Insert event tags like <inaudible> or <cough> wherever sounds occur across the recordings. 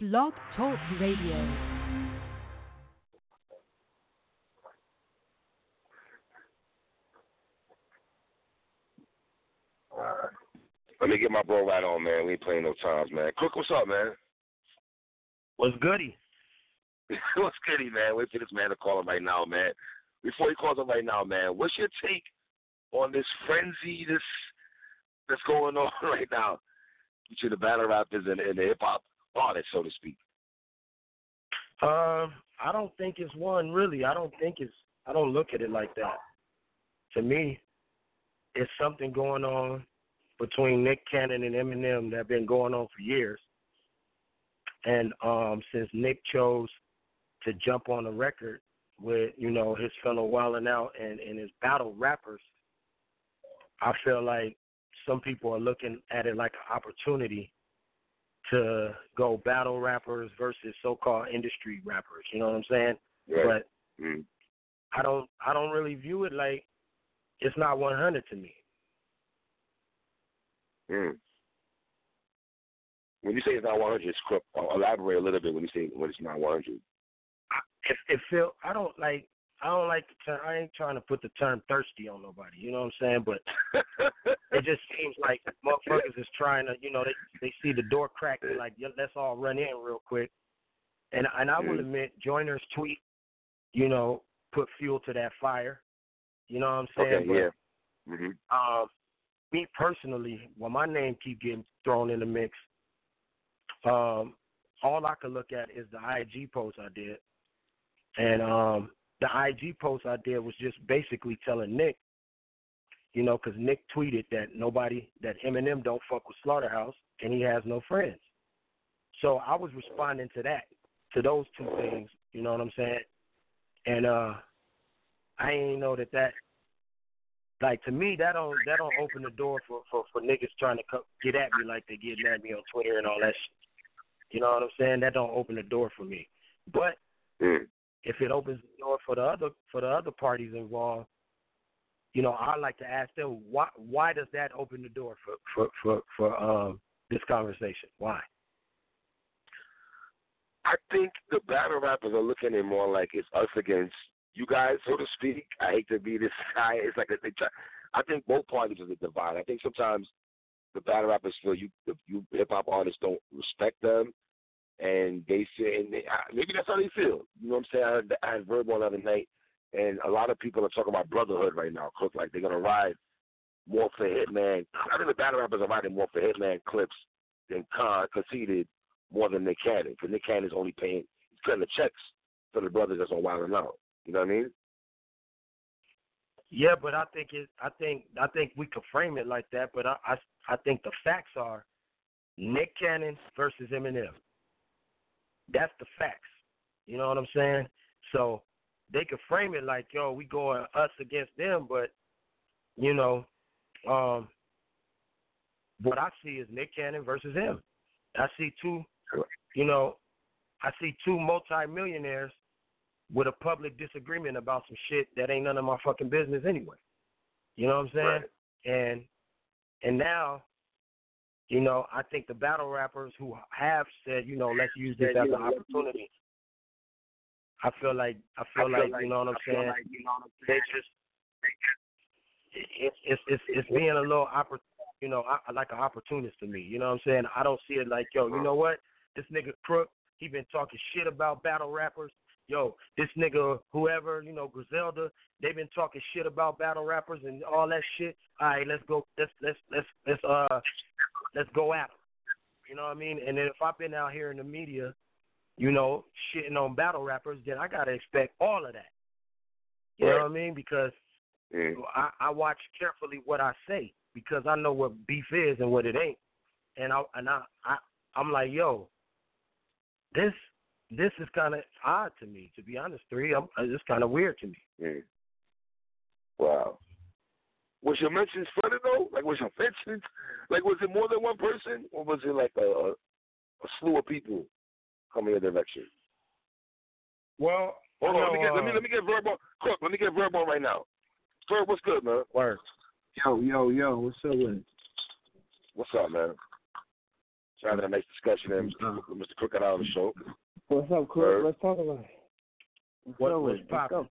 Blog Talk Radio. Alright. Let me get my bro right on, man. We ain't playing no times, man. Cook, what's up, man? What's goody? <laughs> what's goody, man? Wait for this man to call him right now, man. Before he calls him right now, man, what's your take on this frenzy, this that's going on <laughs> right now between the battle rappers and, and the hip hop artists, so to speak? Um, I don't think it's one really. I don't think it's. I don't look at it like that. To me, it's something going on between Nick Cannon and Eminem that been going on for years. And um, since Nick chose to jump on the record with you know his fellow Wildin' Out and, and his battle rappers, I feel like some people are looking at it like an opportunity to go battle rappers versus so-called industry rappers. You know what I'm saying? Right. But Mm. I don't I don't really view it like it's not 100 to me. Mm. When you say it's not 100, script, uh, elaborate a little bit when you say when it's not 100. It, it feel I don't like I don't like the term. I ain't trying to put the term thirsty on nobody. You know what I'm saying? But <laughs> it just seems like motherfuckers is trying to, you know, they they see the door crack and like, let's all run in real quick. And and I will Mm. admit, Joyner's tweet, you know, put fuel to that fire. You know what I'm saying? Okay, But, yeah. hmm Um, me personally, when my name keep getting thrown in the mix, um, all I could look at is the IG post I did, and um, the IG post I did was just basically telling Nick, you know, because Nick tweeted that nobody, that Eminem don't fuck with Slaughterhouse, and he has no friends. So I was responding to that, to those two things. You know what I'm saying? And uh, I ain't know that that like to me that don't that don't open the door for for for niggas trying to come, get at me like they getting at me on Twitter and all that shit. You know what I'm saying? That don't open the door for me. But Mm. If it opens the door for the other for the other parties involved, you know, I like to ask them why why does that open the door for for for for um this conversation? Why? I think the battle rappers are looking at more like it's us against you guys, so to speak. I hate to be this <laughs> guy. It's like they try. I think both parties are divide. I think sometimes the battle rappers feel you, you hip hop artists don't respect them, and they say, and they, I- maybe that's how they feel. You know what I'm saying? I had, I had Verbal the other night, and a lot of people are talking about brotherhood right now. Cook like they're gonna ride more for Hitman. I think the battle rappers are riding more for Hitman clips than Con conceded more than Nick Cannon. Because Nick Cannon's only paying, he's cutting the checks for the brothers that's on Wild and Out. You know what I mean? Yeah, but I think it. I think I think we could frame it like that. But I I, I think the facts are Nick Cannon versus Eminem. That's the facts. You know what I'm saying? So they could frame it like, yo, we going us against them, but you know, um, what I see is Nick Cannon versus him. I see two, you know, I see two multimillionaires with a public disagreement about some shit that ain't none of my fucking business anyway. You know what I'm saying? And and now, you know, I think the battle rappers who have said, you know, let's use this as an opportunity. I feel like I feel, like, you know what I'm saying. like you know what They just it's it's it's it's being a little oppor- you know, I, like an opportunist to me. You know what I'm saying? I don't see it like, yo, you know what? This nigga Crook, he been talking shit about battle rappers. Yo, this nigga whoever, you know, Griselda, they been talking shit about battle rappers and all that shit. All right, let's go. Let's let's let's let's uh let's go at 'em. You know what I mean? And then if I've been out here in the media, you know, shitting on battle rappers, then I gotta expect all of that. You know what I mean? Because. I, I watch carefully what I say because I know what beef is and what it ain't. And I and I, I I'm like, yo, this this is kind of odd to me, to be honest. Three, I'm, it's kind of weird to me. Mm. Wow. Was your mentions funny though? Like was your mentions like was it more than one person or was it like a a, a slew of people coming your direction? Well, Hold I on, let me know, get let me uh, let me get verbal Cook, let me get verbal right now. Sir, what's good, man? Word. Yo, yo, yo, what's up with it? What's up, man? So having a nice discussion there, Mr. Mr. Crooked on the show. What's up, Crook? Herb. Let's talk about it. What's What- up what's with it? Let's poppin'? go.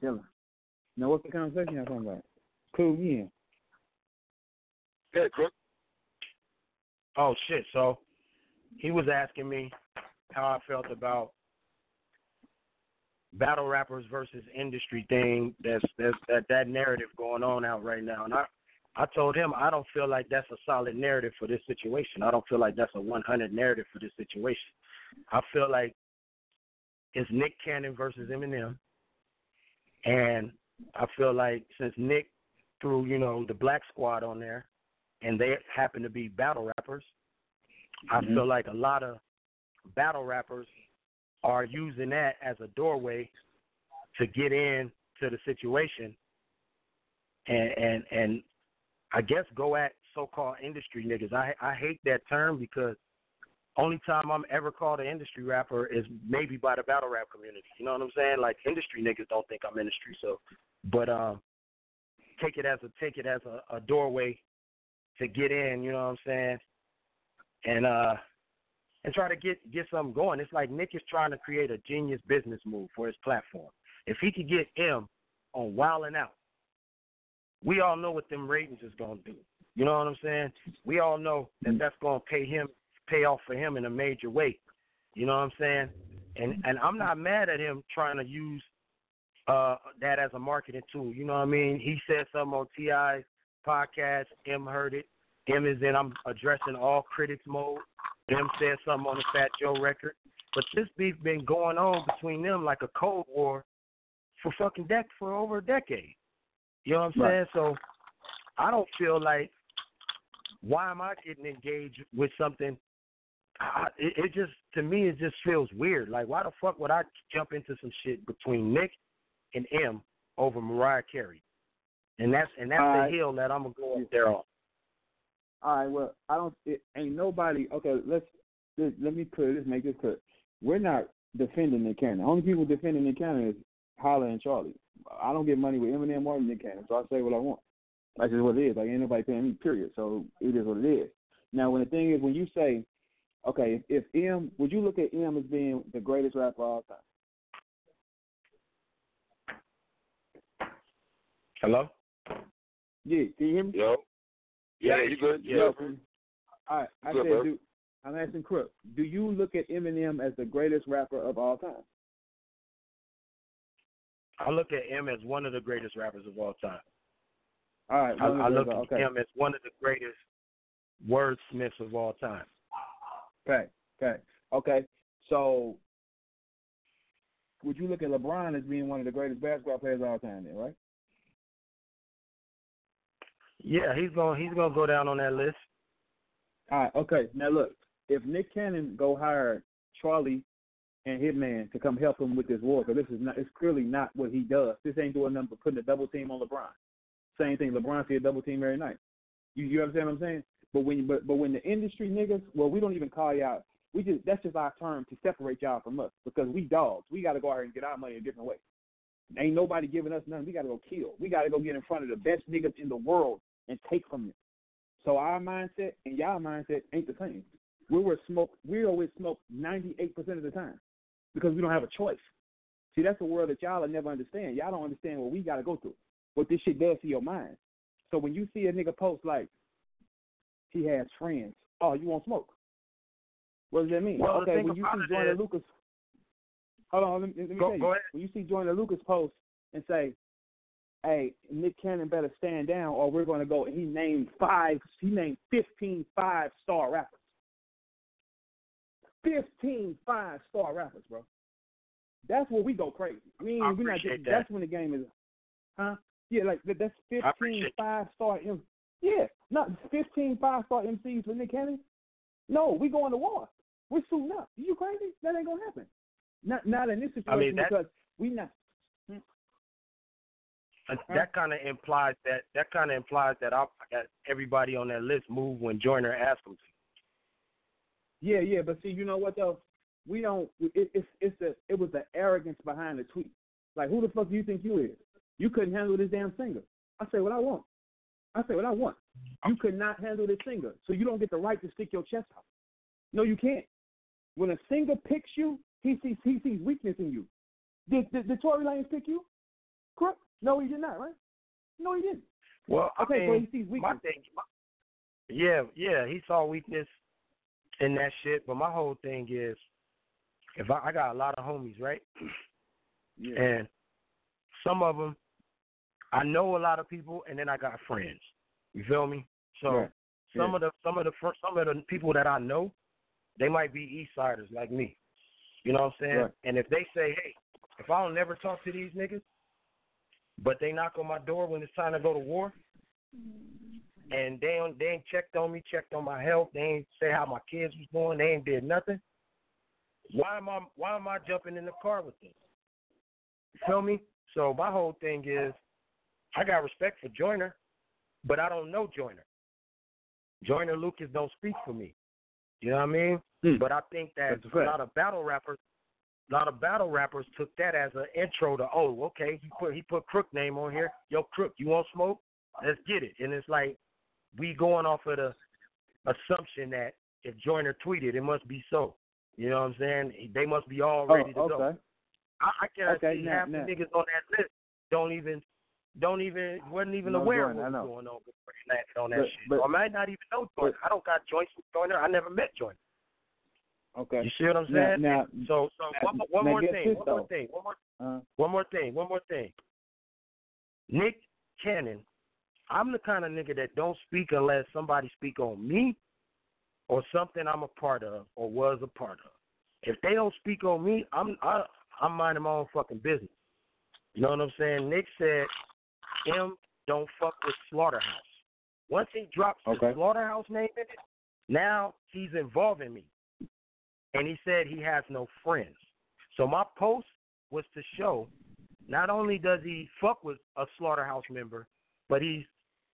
Chilling. Now, what's the conversation y'all talking about? Cool me in. Yeah, Crook. Oh shit! So he was asking me how I felt about battle rappers versus industry thing. That's that's that that narrative going on out right now, and I I told him I don't feel like that's a solid narrative for this situation. I don't feel like that's a 100 narrative for this situation. I feel like it's Nick Cannon versus Eminem, and I feel like since Nick threw you know the Black Squad on there, and they happen to be battle rappers, I Mhm. feel like a lot of battle rappers are using that as a doorway to get in to the situation and and and I guess go at so called industry niggas. I I hate that term because only time I'm ever called an industry rapper is maybe by the battle rap community. You know what I'm saying? Like industry niggas don't think I'm industry, so but um take it as a take it as a, a doorway to get in, you know what I'm saying? And uh and try to get get something going. It's like Nick is trying to create a genius business move for his platform. If he could get M on Wildin' Out, we all know what them ratings is gonna do. You know what I'm saying? We all know that that's gonna pay him pay off for him in a major way. You know what I'm saying? And and I'm not mad at him trying to use uh that as a marketing tool. You know what I mean? He said something on T.I.'s podcast. M heard it. M is in. I'm addressing all critics mode. M said something on the Fat Joe record. But this beef been going on between them like a cold war for fucking dec for over a decade. You know what I'm Right. saying? So I don't feel like why am I getting engaged with something? I, it, it just to me it just feels weird. Like why the fuck would I jump into some shit between Nick and M over Mariah Carey? And that's and that's Alright. the hill that I'm gonna go up there on. All right. Well, I don't. It ain't nobody. Okay. Let's. Let, let me put this. Make this clear. We're not defending Nick Cannon. The only people defending Nick Cannon is Holla and Charlie. I don't get money with Eminem or Nick Cannon, so I say what I want. That's just what it is. Like ain't nobody paying me. Period. So it is what it is. Now, when the thing is, when you say, okay, if, if M, would you look at M as being the greatest rapper of all time? Hello? Yeah. Can you hear me? Yo. Yeah, you good? Yeah. Yo, all right. I Good, said, bro. do, I'm asking Crook. Do you look at Eminem as the greatest rapper of all time? I look at him as one of the greatest rappers of all time. All right. I, I look at okay. him as one of the greatest wordsmiths of all time. Okay, okay, okay. So, would you look at LeBron as being one of the greatest basketball players of all time? Then, right? Yeah, he's going he's gonna go down on that list. All right, okay. Now look, if Nick Cannon go hire Charlie and Hitman to come help him with this war, because this is not, it's clearly not what he does. This ain't doing nothing but putting a double team on LeBron. Same thing, LeBron see a double team every night. You you understand what I'm saying? But when but but when the industry niggas, well, we don't even call y'all. We just that's just our term to separate y'all from us because we dogs. We got to go out here and get our money a different way. Ain't nobody giving us nothing. We got to go kill. We got to go get in front of the best niggas in the world and take from them. So our mindset and y'all mindset ain't the same. We were smoke. We always smoke ninety eight percent of the time because we don't have a choice. See, that's a world that y'all will never understand. Y'all don't understand what we got to go through. What this shit does to your mind. So when you see a nigga post like he has friends, oh, you won't smoke. What does that mean? Well, okay, when you see Joyner is- Lucas, hold on, let me, let me Go- tell you. When you see Joyner Lucas post and say, "Hey, Nick Cannon better stand down, or we're going to go," he named five, he named 15 five star rappers. 15 five star rappers, bro. That's where we go crazy. I mean, I we're not that. that's when the game is, huh? Yeah, like that's 15 five star. M- yeah, not 15 five star MCs for Nick Cannon. No, we going to war. We're suiting up. You crazy? That ain't gonna happen. Not not in this situation I mean, because we not. Hmm? Uh, That kind of implies that that kind of implies that I that everybody on that list move when Joyner asked them to. Yeah, yeah, but see, you know what though? We don't. It, it's it's a it was the arrogance behind the tweet. Like, who the fuck do you think you is? You couldn't handle this damn singer. I say what I want. I say what I want. You could not handle this singer, so you don't get the right to stick your chest out. No, you can't. When a singer picks you, he sees he sees weakness in you. Did did, did Tory Lanez pick you? Correct? No, he did not, right? No, he didn't. Well, I Okay, so he sees my thing, my, yeah, yeah, he saw weakness in that shit. But my whole thing is, if I, I got a lot of homies, right, <clears throat> Yeah. and some of them, I know a lot of people, and then I got friends. You feel me? So Right. some Yeah. of the some of the some of the people that I know, they might be East Siders like me. You know what I'm saying? Right. And if they say, hey, if I don't never talk to these niggas, but they knock on my door when it's time to go to war, and they don't, they ain't checked on me, checked on my health, they ain't say how my kids was doing, they ain't did nothing. Why am I why am I jumping in the car with them? You feel me? So my whole thing is, I got respect for Joyner, but I don't know Joyner. Joyner Lucas don't speak for me. You know what I mean? Hmm. But I think that That's a a lot of battle rappers, a lot of battle rappers took that as an intro to, oh, okay, he put he put Crook name on here. Yo, Crook, you want smoke? Let's get it. And it's like we going off of the assumption that if Joyner tweeted, it must be so. You know what I'm saying? They must be all Oh, ready to go. okay. I, I guarantee Okay, half now- the niggas on that list don't even don't even wasn't even No aware of what was going on before they landed on that But- shit. but- or might not even know Joyner. I don't got joints with Joyner. I never met Joyner. Okay. You see what I'm saying? now, so so now- one, more- one now more thing. One more thing. One more uh, one more thing. One more thing. Nick Cannon, I'm the kind of nigga that don't speak unless somebody speak on me or something I'm a part of or was a part of. If they don't speak on me, I'm I, I'm minding my own fucking business. You know what I'm saying? Nick said, "M don't fuck with Slaughterhouse." Once he drops Okay. the Slaughterhouse name in it, now he's involving me, and he said he has no friends. So my post was to show not only does he fuck with a slaughterhouse member, but he's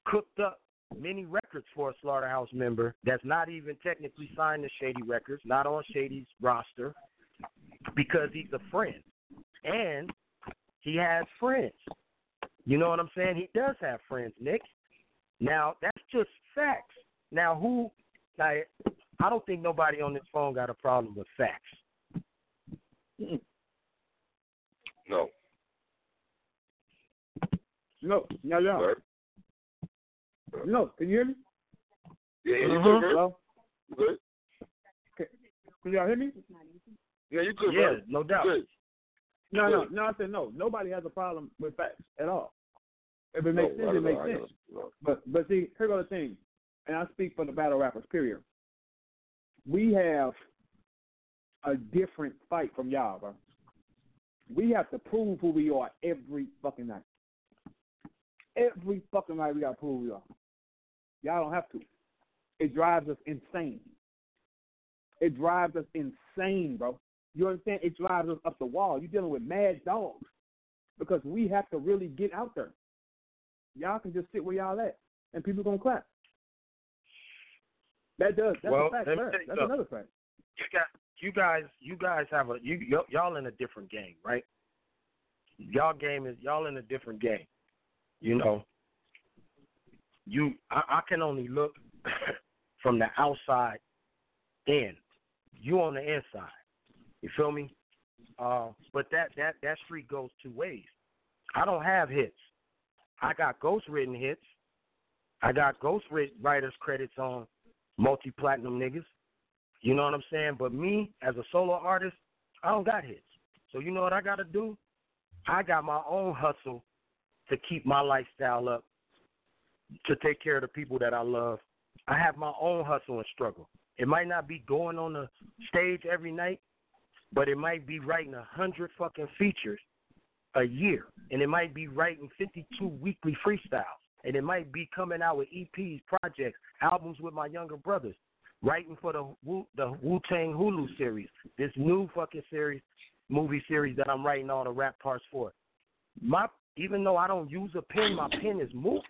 cooked up many records for a slaughterhouse member that's not even technically signed to Shady Records, not on Shady's roster, because he's a friend. And he has friends. You know what I'm saying? He does have friends, Nick. Now that's just facts. Now who like I don't think nobody on this phone got a problem with facts. No. no, no, no, Right? no. Can you hear me? Yeah, yeah, you Mhm. good. Hello. You good? Can y'all hear me? Yeah, you good, Yeah, bro? no doubt. Good. No, no, no. I said no. Nobody has a problem with facts at all. If it makes No, sense, I it makes know, sense. no. But but see, here go the thing, and I speak for the battle rappers. Period. We have a different fight from y'all, bro. We have to prove who we are every fucking night. Every fucking night we gotta prove who we are. Y'all don't have to. It drives us insane. It drives us insane, bro. You understand? It drives us up the wall. You're dealing with mad dogs because we have to really get out there. Y'all can just sit where y'all at, and people gonna clap. That does. That's Well, a fact. That's another fact. you got you guys you guys have a you y- y'all in a different game, right? Y'all game is y'all in a different game. You know, you I, I can only look <laughs> from the outside in. You on the inside. You feel me? Uh, but that that that street goes two ways. I don't have hits. I got ghost written hits. I got ghost writers credits on multi platinum niggas. You know what I'm saying? But me as a solo artist, I don't got hits. So you know what I got to do? I got my own hustle to keep my lifestyle up, to take care of the people that I love. I have my own hustle and struggle. It might not be going on the stage every night, but it might be writing a hundred fucking features a year, and it might be writing 52 weekly freestyles, and it might be coming out with EPs, projects, albums with my younger brothers writing for the Wu, the Wu Tang Hulu series, this new fucking series, movie series that I'm writing all the rap parts for. My even though I don't use a pen, my pen is moving.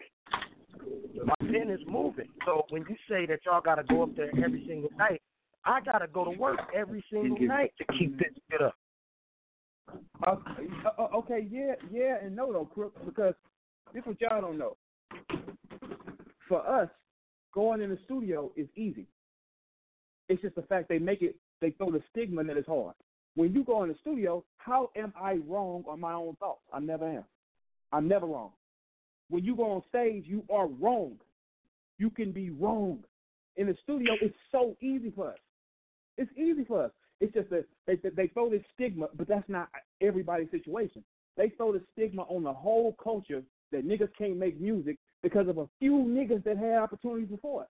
My pen is moving. So when you say that y'all got to go up there every single night, I got to go to work every single night to keep this shit up. Uh, uh, okay, yeah, yeah, and no though, Crook, because this is what y'all don't know. For us, going in the studio is easy. It's just the fact they make it, they throw the stigma that it's hard. When you go in the studio, how am I wrong on my own thoughts? I never am. I'm never wrong. When you go on stage, you are wrong. You can be wrong. In the studio, it's so easy for us. It's easy for us. It's just that they, they throw this stigma, but that's not everybody's situation. They throw the stigma on the whole culture that niggas can't make music because of a few niggas that had opportunities before us.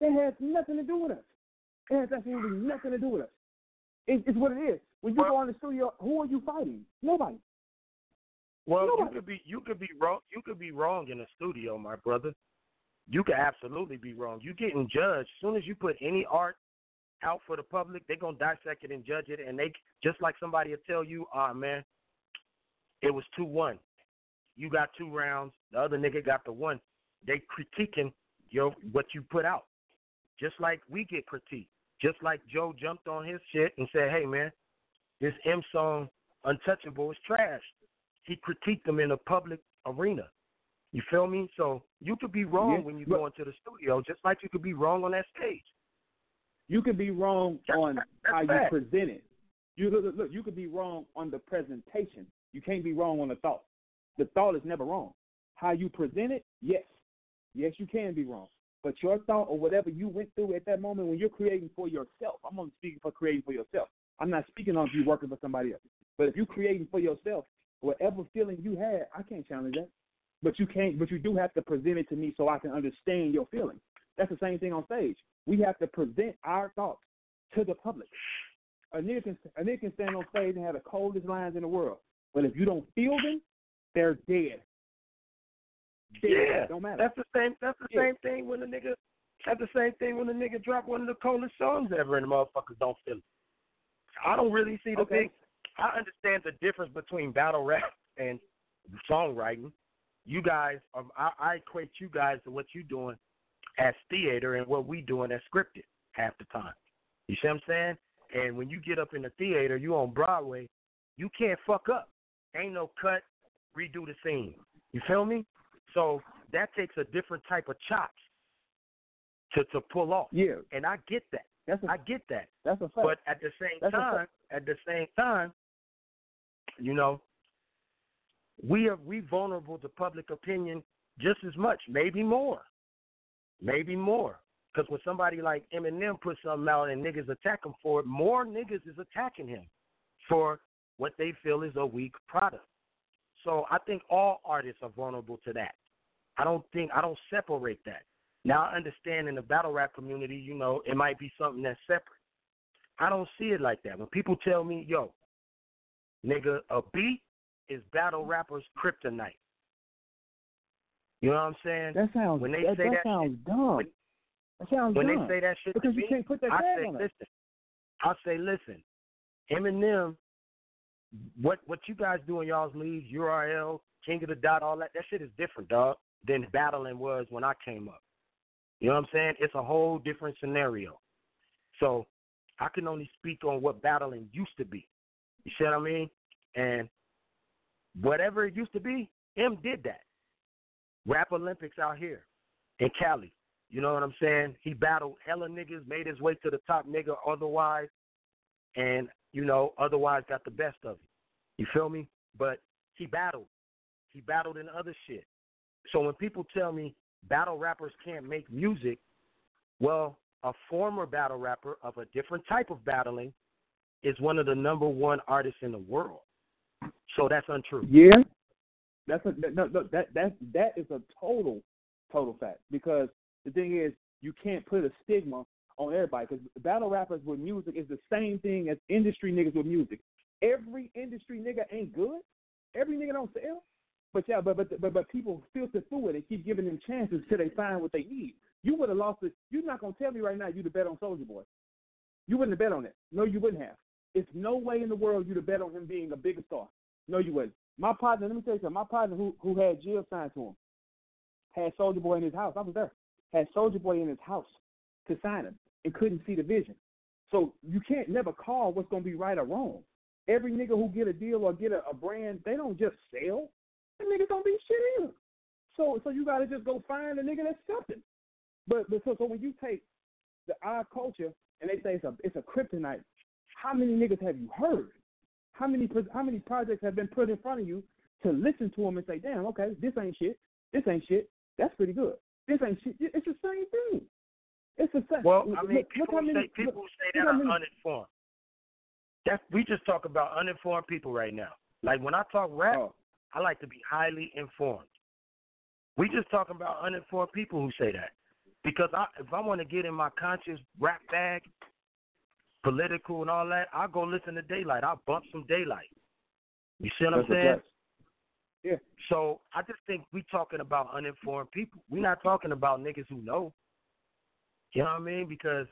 That has nothing to do with us. It has absolutely nothing to do with us. It's, it's what it is. When you well, go in the studio, who are you fighting? Nobody. Well, Nobody. you could be you could be wrong. You could be wrong in the studio, my brother. You could absolutely be wrong. You getting judged. As soon as you put any art out for the public, they're gonna dissect it and judge it, and they just like somebody will tell you, ah oh, man, it was two one. You got two rounds. The other nigga got the one. They critiquing your what you put out, just like we get critiqued. Just like Joe jumped on his shit and said, "Hey man, this M song Untouchable is trash." He critiqued them in a public arena. You feel me? So you could be wrong yeah, when you go into the studio, just like you could be wrong on that stage. You could be wrong that's, on that's how bad. you present it. You look, look, you could be wrong on the presentation. You can't be wrong on the thought. The thought is never wrong. How you present it, yes, yes, you can be wrong. But your thought or whatever you went through at that moment when you're creating for yourself, I'm only speaking for creating for yourself. I'm not speaking on you working for somebody else. But if you're creating for yourself, whatever feeling you had, I can't challenge that. But you can't. But you do have to present it to me so I can understand your feelings. That's the same thing on stage. We have to present our thoughts to the public. A nigga can a nigga can stand on stage and have the coldest lines in the world, but if you don't feel them, they're dead. dead. Yeah, don't matter. That's the same. That's the yeah. same thing when the nigga. That's the same thing when the nigga drop one of the coldest songs ever, and the motherfuckers don't feel it. I don't really see the okay. big. I understand the difference between battle rap and songwriting. You guys, um, I, I equate you guys to what you're doing as theater and what we doing as scripted half the time. You see what I'm saying? And when you get up in the theater, you on Broadway, you can't fuck up. Ain't no cut, redo the scene. You feel me? So that takes a different type of chops to to pull off. Yeah. And I get that. That's a, I get that. That's a fact. But at the same that's time, at the same time, you know, we are we vulnerable to public opinion just as much, maybe more, maybe more. Because when somebody like Eminem puts something out and niggas attack him for it, more niggas is attacking him for what they feel is a weak product. So I think all artists are vulnerable to that. I don't think I don't separate that. Now I understand in the battle rap community, you know, it might be something that's separate. I don't see it like that. When people tell me, yo, nigga, a beat is battle rappers' kryptonite. You know what I'm saying? That sounds when they that, say that, that sounds shit, dumb. When, that sounds when dumb. they say that shit because to you can't put that I say, on listen. I say, listen. Eminem, what what you guys do in y'all's leagues, URL, King of the Dot, all that, that shit is different, dog, than battling was when I came up. You know what I'm saying? It's a whole different scenario. So I can only speak on what battling used to be. You see what I mean? And whatever it used to be, M did that. Rap Olympics out here in Cali. You know what I'm saying? He battled hella niggas, made his way to the top nigga otherwise, and, you know, otherwise got the best of him. You feel me? But he battled. He battled in other shit. So when people tell me battle rappers can't make music, well, a former battle rapper of a different type of battling is one of the number one artists in the world. So that's untrue. Yeah, that's a no, no, that that that is a total total fact because the thing is you can't put a stigma on everybody because battle rappers with music is the same thing as industry niggas with music. Every industry nigga ain't good. Every nigga don't sell. But yeah, but but but, but people filter through it and keep giving them chances till they find what they need. You would have lost it. You're not gonna tell me right now you'd have bet on Soulja Boy. You wouldn't have bet on it. No, you wouldn't have. It's no way in the world you'd have bet on him being a bigger star. No, you wouldn't. My partner, let me tell you something. My partner who who had Jill signed to him had Soulja Boy in his house. I was there. Had Soulja Boy in his house to sign him and couldn't see the vision. So you can't never call what's gonna be right or wrong. Every nigga who get a deal or get a, a brand, they don't just sell. The niggas don't be shit either. So so you gotta just go find a nigga that's something. But but so so when you take the our culture and they say it's a it's a kryptonite, how many niggas have you heard? How many how many projects have been put in front of you to listen to them and say, damn, okay, this ain't shit, this ain't shit, that's pretty good. This ain't shit. It's the same thing. It's the same. Well, I mean, look, people look say many, people look, say that are many, uninformed. That's we just talk about uninformed people right now. Like when I talk rap, oh, I like to be highly informed. We just talking about uninformed people who say that. Because I, if I want to get in my conscious rap bag, political and all that, I'll go listen to Daylyt. I'll bump some Daylyt. You see what I'm that's saying? Yeah. So I just think we talking about uninformed people. We're not talking about niggas who know. You know what I mean? Because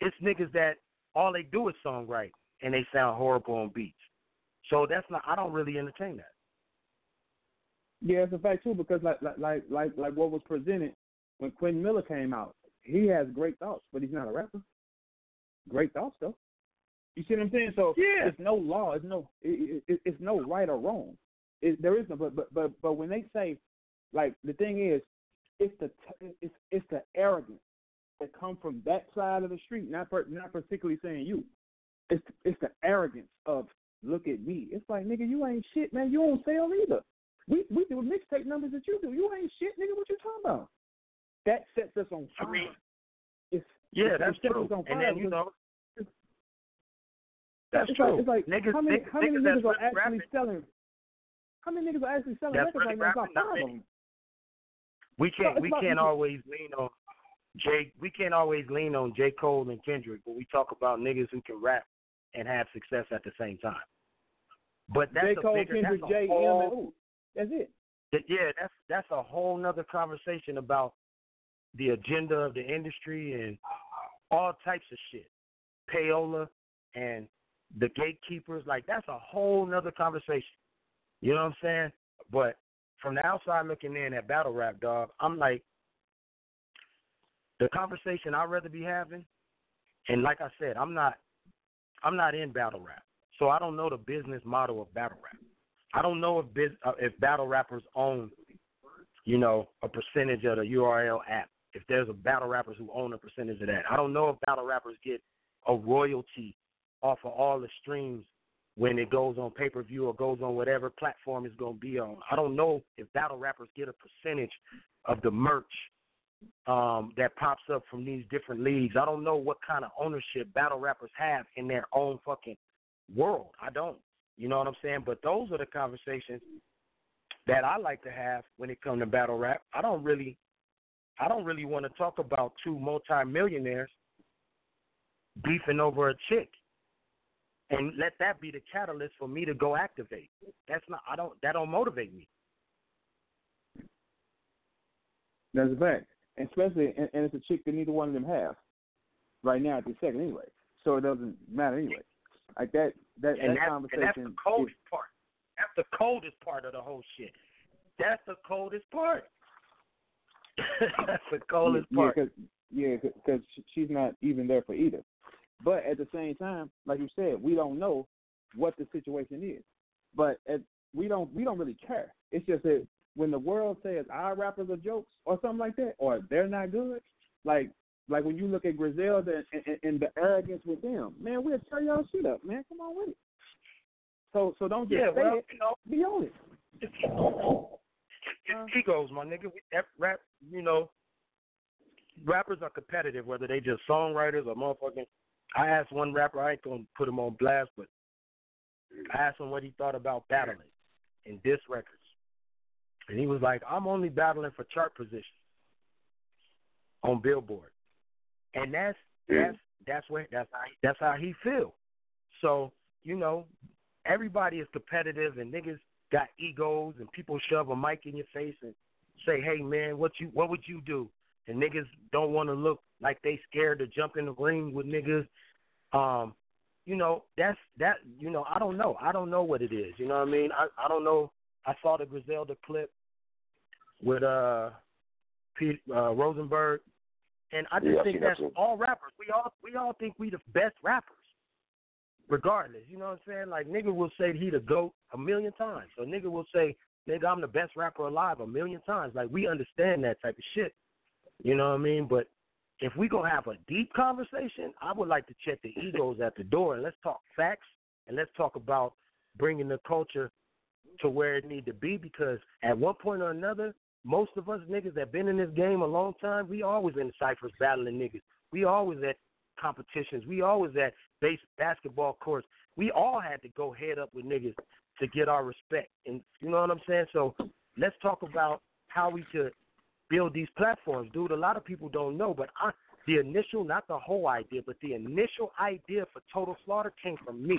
it's niggas that all they do is songwrite and they sound horrible on beats. So that's not. I don't really entertain that. Yeah, it's a fact too because like like like like like what was presented when Quentin Miller came out, he has great thoughts, but he's not a rapper. Great thoughts though. You see what I'm saying? So Yeah. it's no law, it's no it, it, it's no right or wrong. It, there is no but but but but when they say like the thing is it's the t- it's it's the arrogance that come from that side of the street, not per, not particularly saying you. It's it's the arrogance of look at me. It's like nigga, you ain't shit, man. You don't sell either. We we do mixtape numbers that you do. You ain't shit, nigga. What you talking about? That sets us on I fire. mean, it's, Yeah, it that's sets true. us on And then you know, that's it's true. like it's like niggas, how many niggas, how many niggas niggas are actually rapping. selling? How many niggas are actually selling That's records really right now? It's about five of them. We can't it's we can't always lean on J. We can't always lean on J. Cole and Kendrick, but we talk about niggas who can rap and have success at the same time. But that's J. a Cole, bigger, Kendrick, that's a J. M, whole, that's it. Yeah, that's that's a whole nother conversation about the agenda of the industry and all types of shit. Payola and the gatekeepers, like that's a whole nother conversation. You know what I'm saying? But from the outside looking in at battle rap, dog, I'm like the conversation I'd rather be having, and like I said, I'm not I'm not in battle rap. So I don't know the business model of battle rap. I don't know if biz, uh, if battle rappers own, you know, a percentage of the URL app. If there's a battle rappers who own a percentage of that, I don't know if battle rappers get a royalty off of all the streams when it goes on pay per view or goes on whatever platform it's going to be on. I don't know if battle rappers get a percentage of the merch um, that pops up from these different leagues. I don't know what kind of ownership battle rappers have in their own fucking world. I don't. You know what I'm saying? But those are the conversations that I like to have when it comes to battle rap. I don't really I don't really want to talk about two multimillionaires beefing over a chick and let that be the catalyst for me to go activate. That's not I don't that don't motivate me. That's a fact. And especially, and, and it's a chick that neither one of them have right now at this second anyway. So it doesn't matter anyway. Like that, that, And that that's, conversation. and that's the coldest part. That's the coldest part of the whole shit. That's the coldest part. <laughs> that's the coldest yeah, part. Yeah, because she's not even there for either. But at the same time, like you said, we don't know what the situation is. But at, we don't we don't really care. It's just that when the world says our rappers are jokes or something like that, or they're not good, like like when you look at Griselda and, and, and the arrogance with them, man, we'll tear y'all shit up, man. Come on with it. So so don't just Yeah, say well, it. you know, Be on it. it's, it's egos, my nigga. We, rap, you know, rappers are competitive, whether they just songwriters or motherfucking. I asked one rapper, I ain't gonna put him on blast, but I asked him what he thought about battling in diss records, and he was like, "I'm only battling for chart position on Billboard," and that's that's that's where that's how he, that's how he feel. So you know, everybody is competitive, and niggas got egos, and people shove a mic in your face and say, "Hey man, what you what would you do?" And niggas don't want to look like they scared to jump in the ring with niggas. Um, you know, that's that. You know, I don't know. I don't know what it is. You know what I mean? I I don't know. I saw the Griselda clip with uh, Pete uh, Rosenberg, and I just Yeah, think that's all rappers. We all we all think we the best rappers regardless. You know what I'm saying? Like nigga will say he the goat a million times. Or nigga will say, nigga, I'm the best rapper alive a million times. Like we understand that type of shit. You know what I mean? But if we gonna have a deep conversation, I would like to check the egos at the door and let's talk facts and let's talk about bringing the culture to where it need to be because at one point or another, most of us niggas that been in this game a long time, we always in ciphers battling niggas. We always at competitions. We always at base basketball courts. We all had to go head up with niggas to get our respect. And you know what I'm saying? So let's talk about how we could build these platforms, dude. A lot of people don't know, but I, the initial, not the whole idea, but the initial idea for Total Slaughter came from me.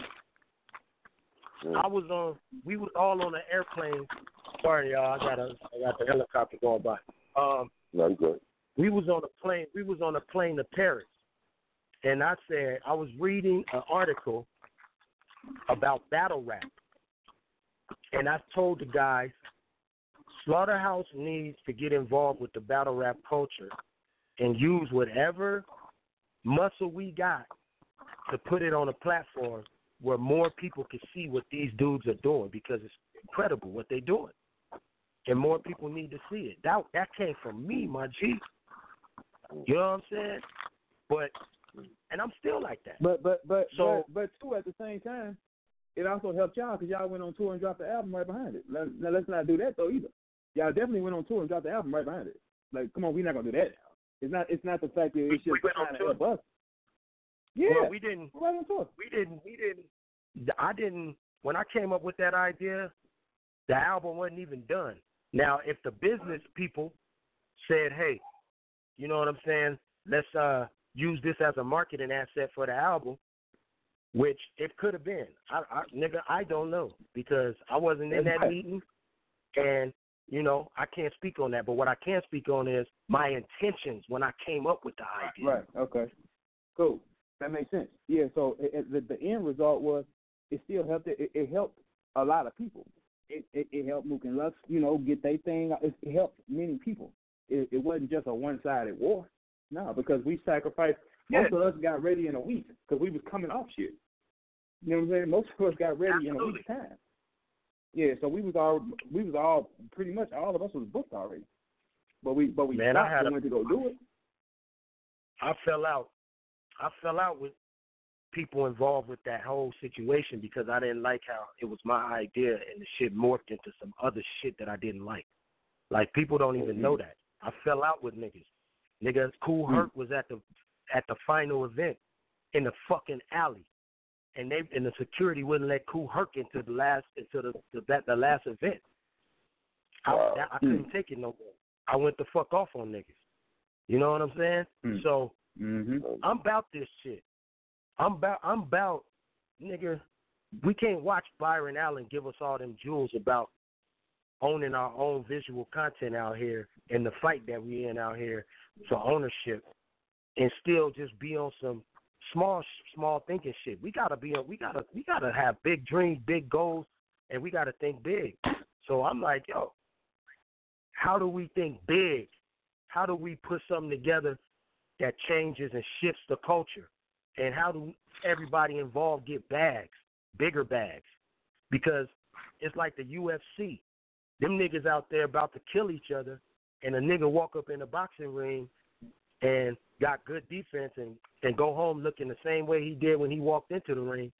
Mm. I was on. We was all on an airplane. Sorry, y'all. I got a. I got the helicopter going by. Um, No, good. we was on a plane. We was on a plane to Paris, and I said I was reading an article about battle rap, and I told the guys, Slaughterhouse needs to get involved with the battle rap culture and use whatever muscle we got to put it on a platform where more people can see what these dudes are doing because it's incredible what they're doing, and more people need to see it. That that came from me, my G. You know what I'm saying? But and I'm still like that. But but but So- but, but too at the same time, it also helped y'all because y'all went on tour and dropped the album right behind it. Let, now let's not do that though either. Y'all definitely went on tour and dropped the album right behind it. Like, come on, we're not gonna do that now. It's not it's not the fact that it's We- we went on trying to tour? help us. Yeah, Well, we didn't we're right on tour. we didn't we didn't I didn't when I came up with that idea, the album wasn't even done. Now if the business people said, Hey, you know what I'm saying, let's uh use this as a marketing asset for the album, which it could have been. I, I nigga, I don't know because I wasn't in that meeting and you know, I can't speak on that, but what I can speak on is my intentions when I came up with the idea. Right. Okay. Cool. That makes sense. Yeah. So it, it, the, the end result was it still helped. It, it helped a lot of people. It it, it helped Mook and Lux, you know, get their thing. It, it helped many people. It, it wasn't just a one-sided war. No, because we sacrificed. Most of us got ready in a week because we was coming off shit. You know what I'm saying? Most of us got ready in a week's time. Yeah, so we was all we was all pretty much all of us was booked already. But we but we Man, I had and went to go do it. I fell out. I fell out with people involved with that whole situation because I didn't like how it was my idea and the shit morphed into some other shit that I didn't like. Like people don't even know that. I fell out with niggas. Niggas Kool Herc was at the at the final event in the fucking alley. And they and the security wouldn't let Kool Herc into the last into the the, that the last event. I, Wow. I couldn't take it no more. I went the fuck off on niggas. You know what I'm saying? Mm. So Mm-hmm. I'm about this shit. I'm about I'm about nigga. We can't watch Byron Allen give us all them jewels about owning our own visual content out here and the fight that we in out here for ownership, and still just be on some small small thinking shit. We gotta be. We gotta we gotta have big dreams, big goals, and we gotta think big. So I'm like, yo, how do we think big? How do we put something together that changes and shifts the culture? And how do everybody involved get bags, bigger bags? Because it's like the UFC. Them niggas out there about to kill each other, and a nigga walk up in a boxing ring and got good defense and, and go home looking the same way he did when he walked into the ring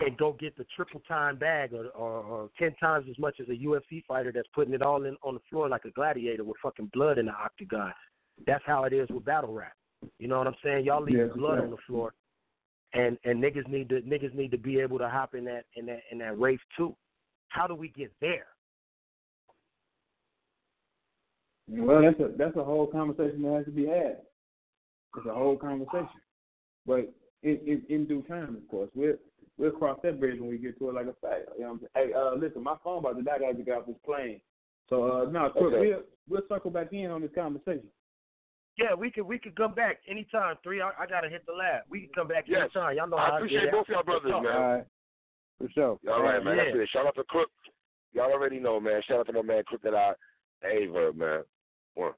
and go get the triple time bag or, or, or ten times as much as a UFC fighter that's putting it all in on the floor like a gladiator with fucking blood in the octagon. That's how it is with battle rap. You know what I'm saying? Y'all leave Yeah, blood yeah. on the floor, and and niggas need to niggas need to be able to hop in that in that in that race too. How do we get there? Well, that's a that's a whole conversation that has to be had. It's a whole conversation, but in in, in due time, of course, we'll we'll cross that bridge when we get to it like a fact. You know what I'm saying? Hey, uh, listen, my phone about to die. I gotta get off this plane. So uh, no, quick, Okay. we'll we'll circle back in on this conversation. Yeah, we could we could come back anytime. Three, I, I gotta hit the lab. We can come back Yes. anytime. Y'all know I how appreciate get both y'all brothers, man. All right, for sure. All right, man. Yeah. That's it. Shout out to Crook. Y'all already know, man. Shout out to my man Crook that I Ava, man. One.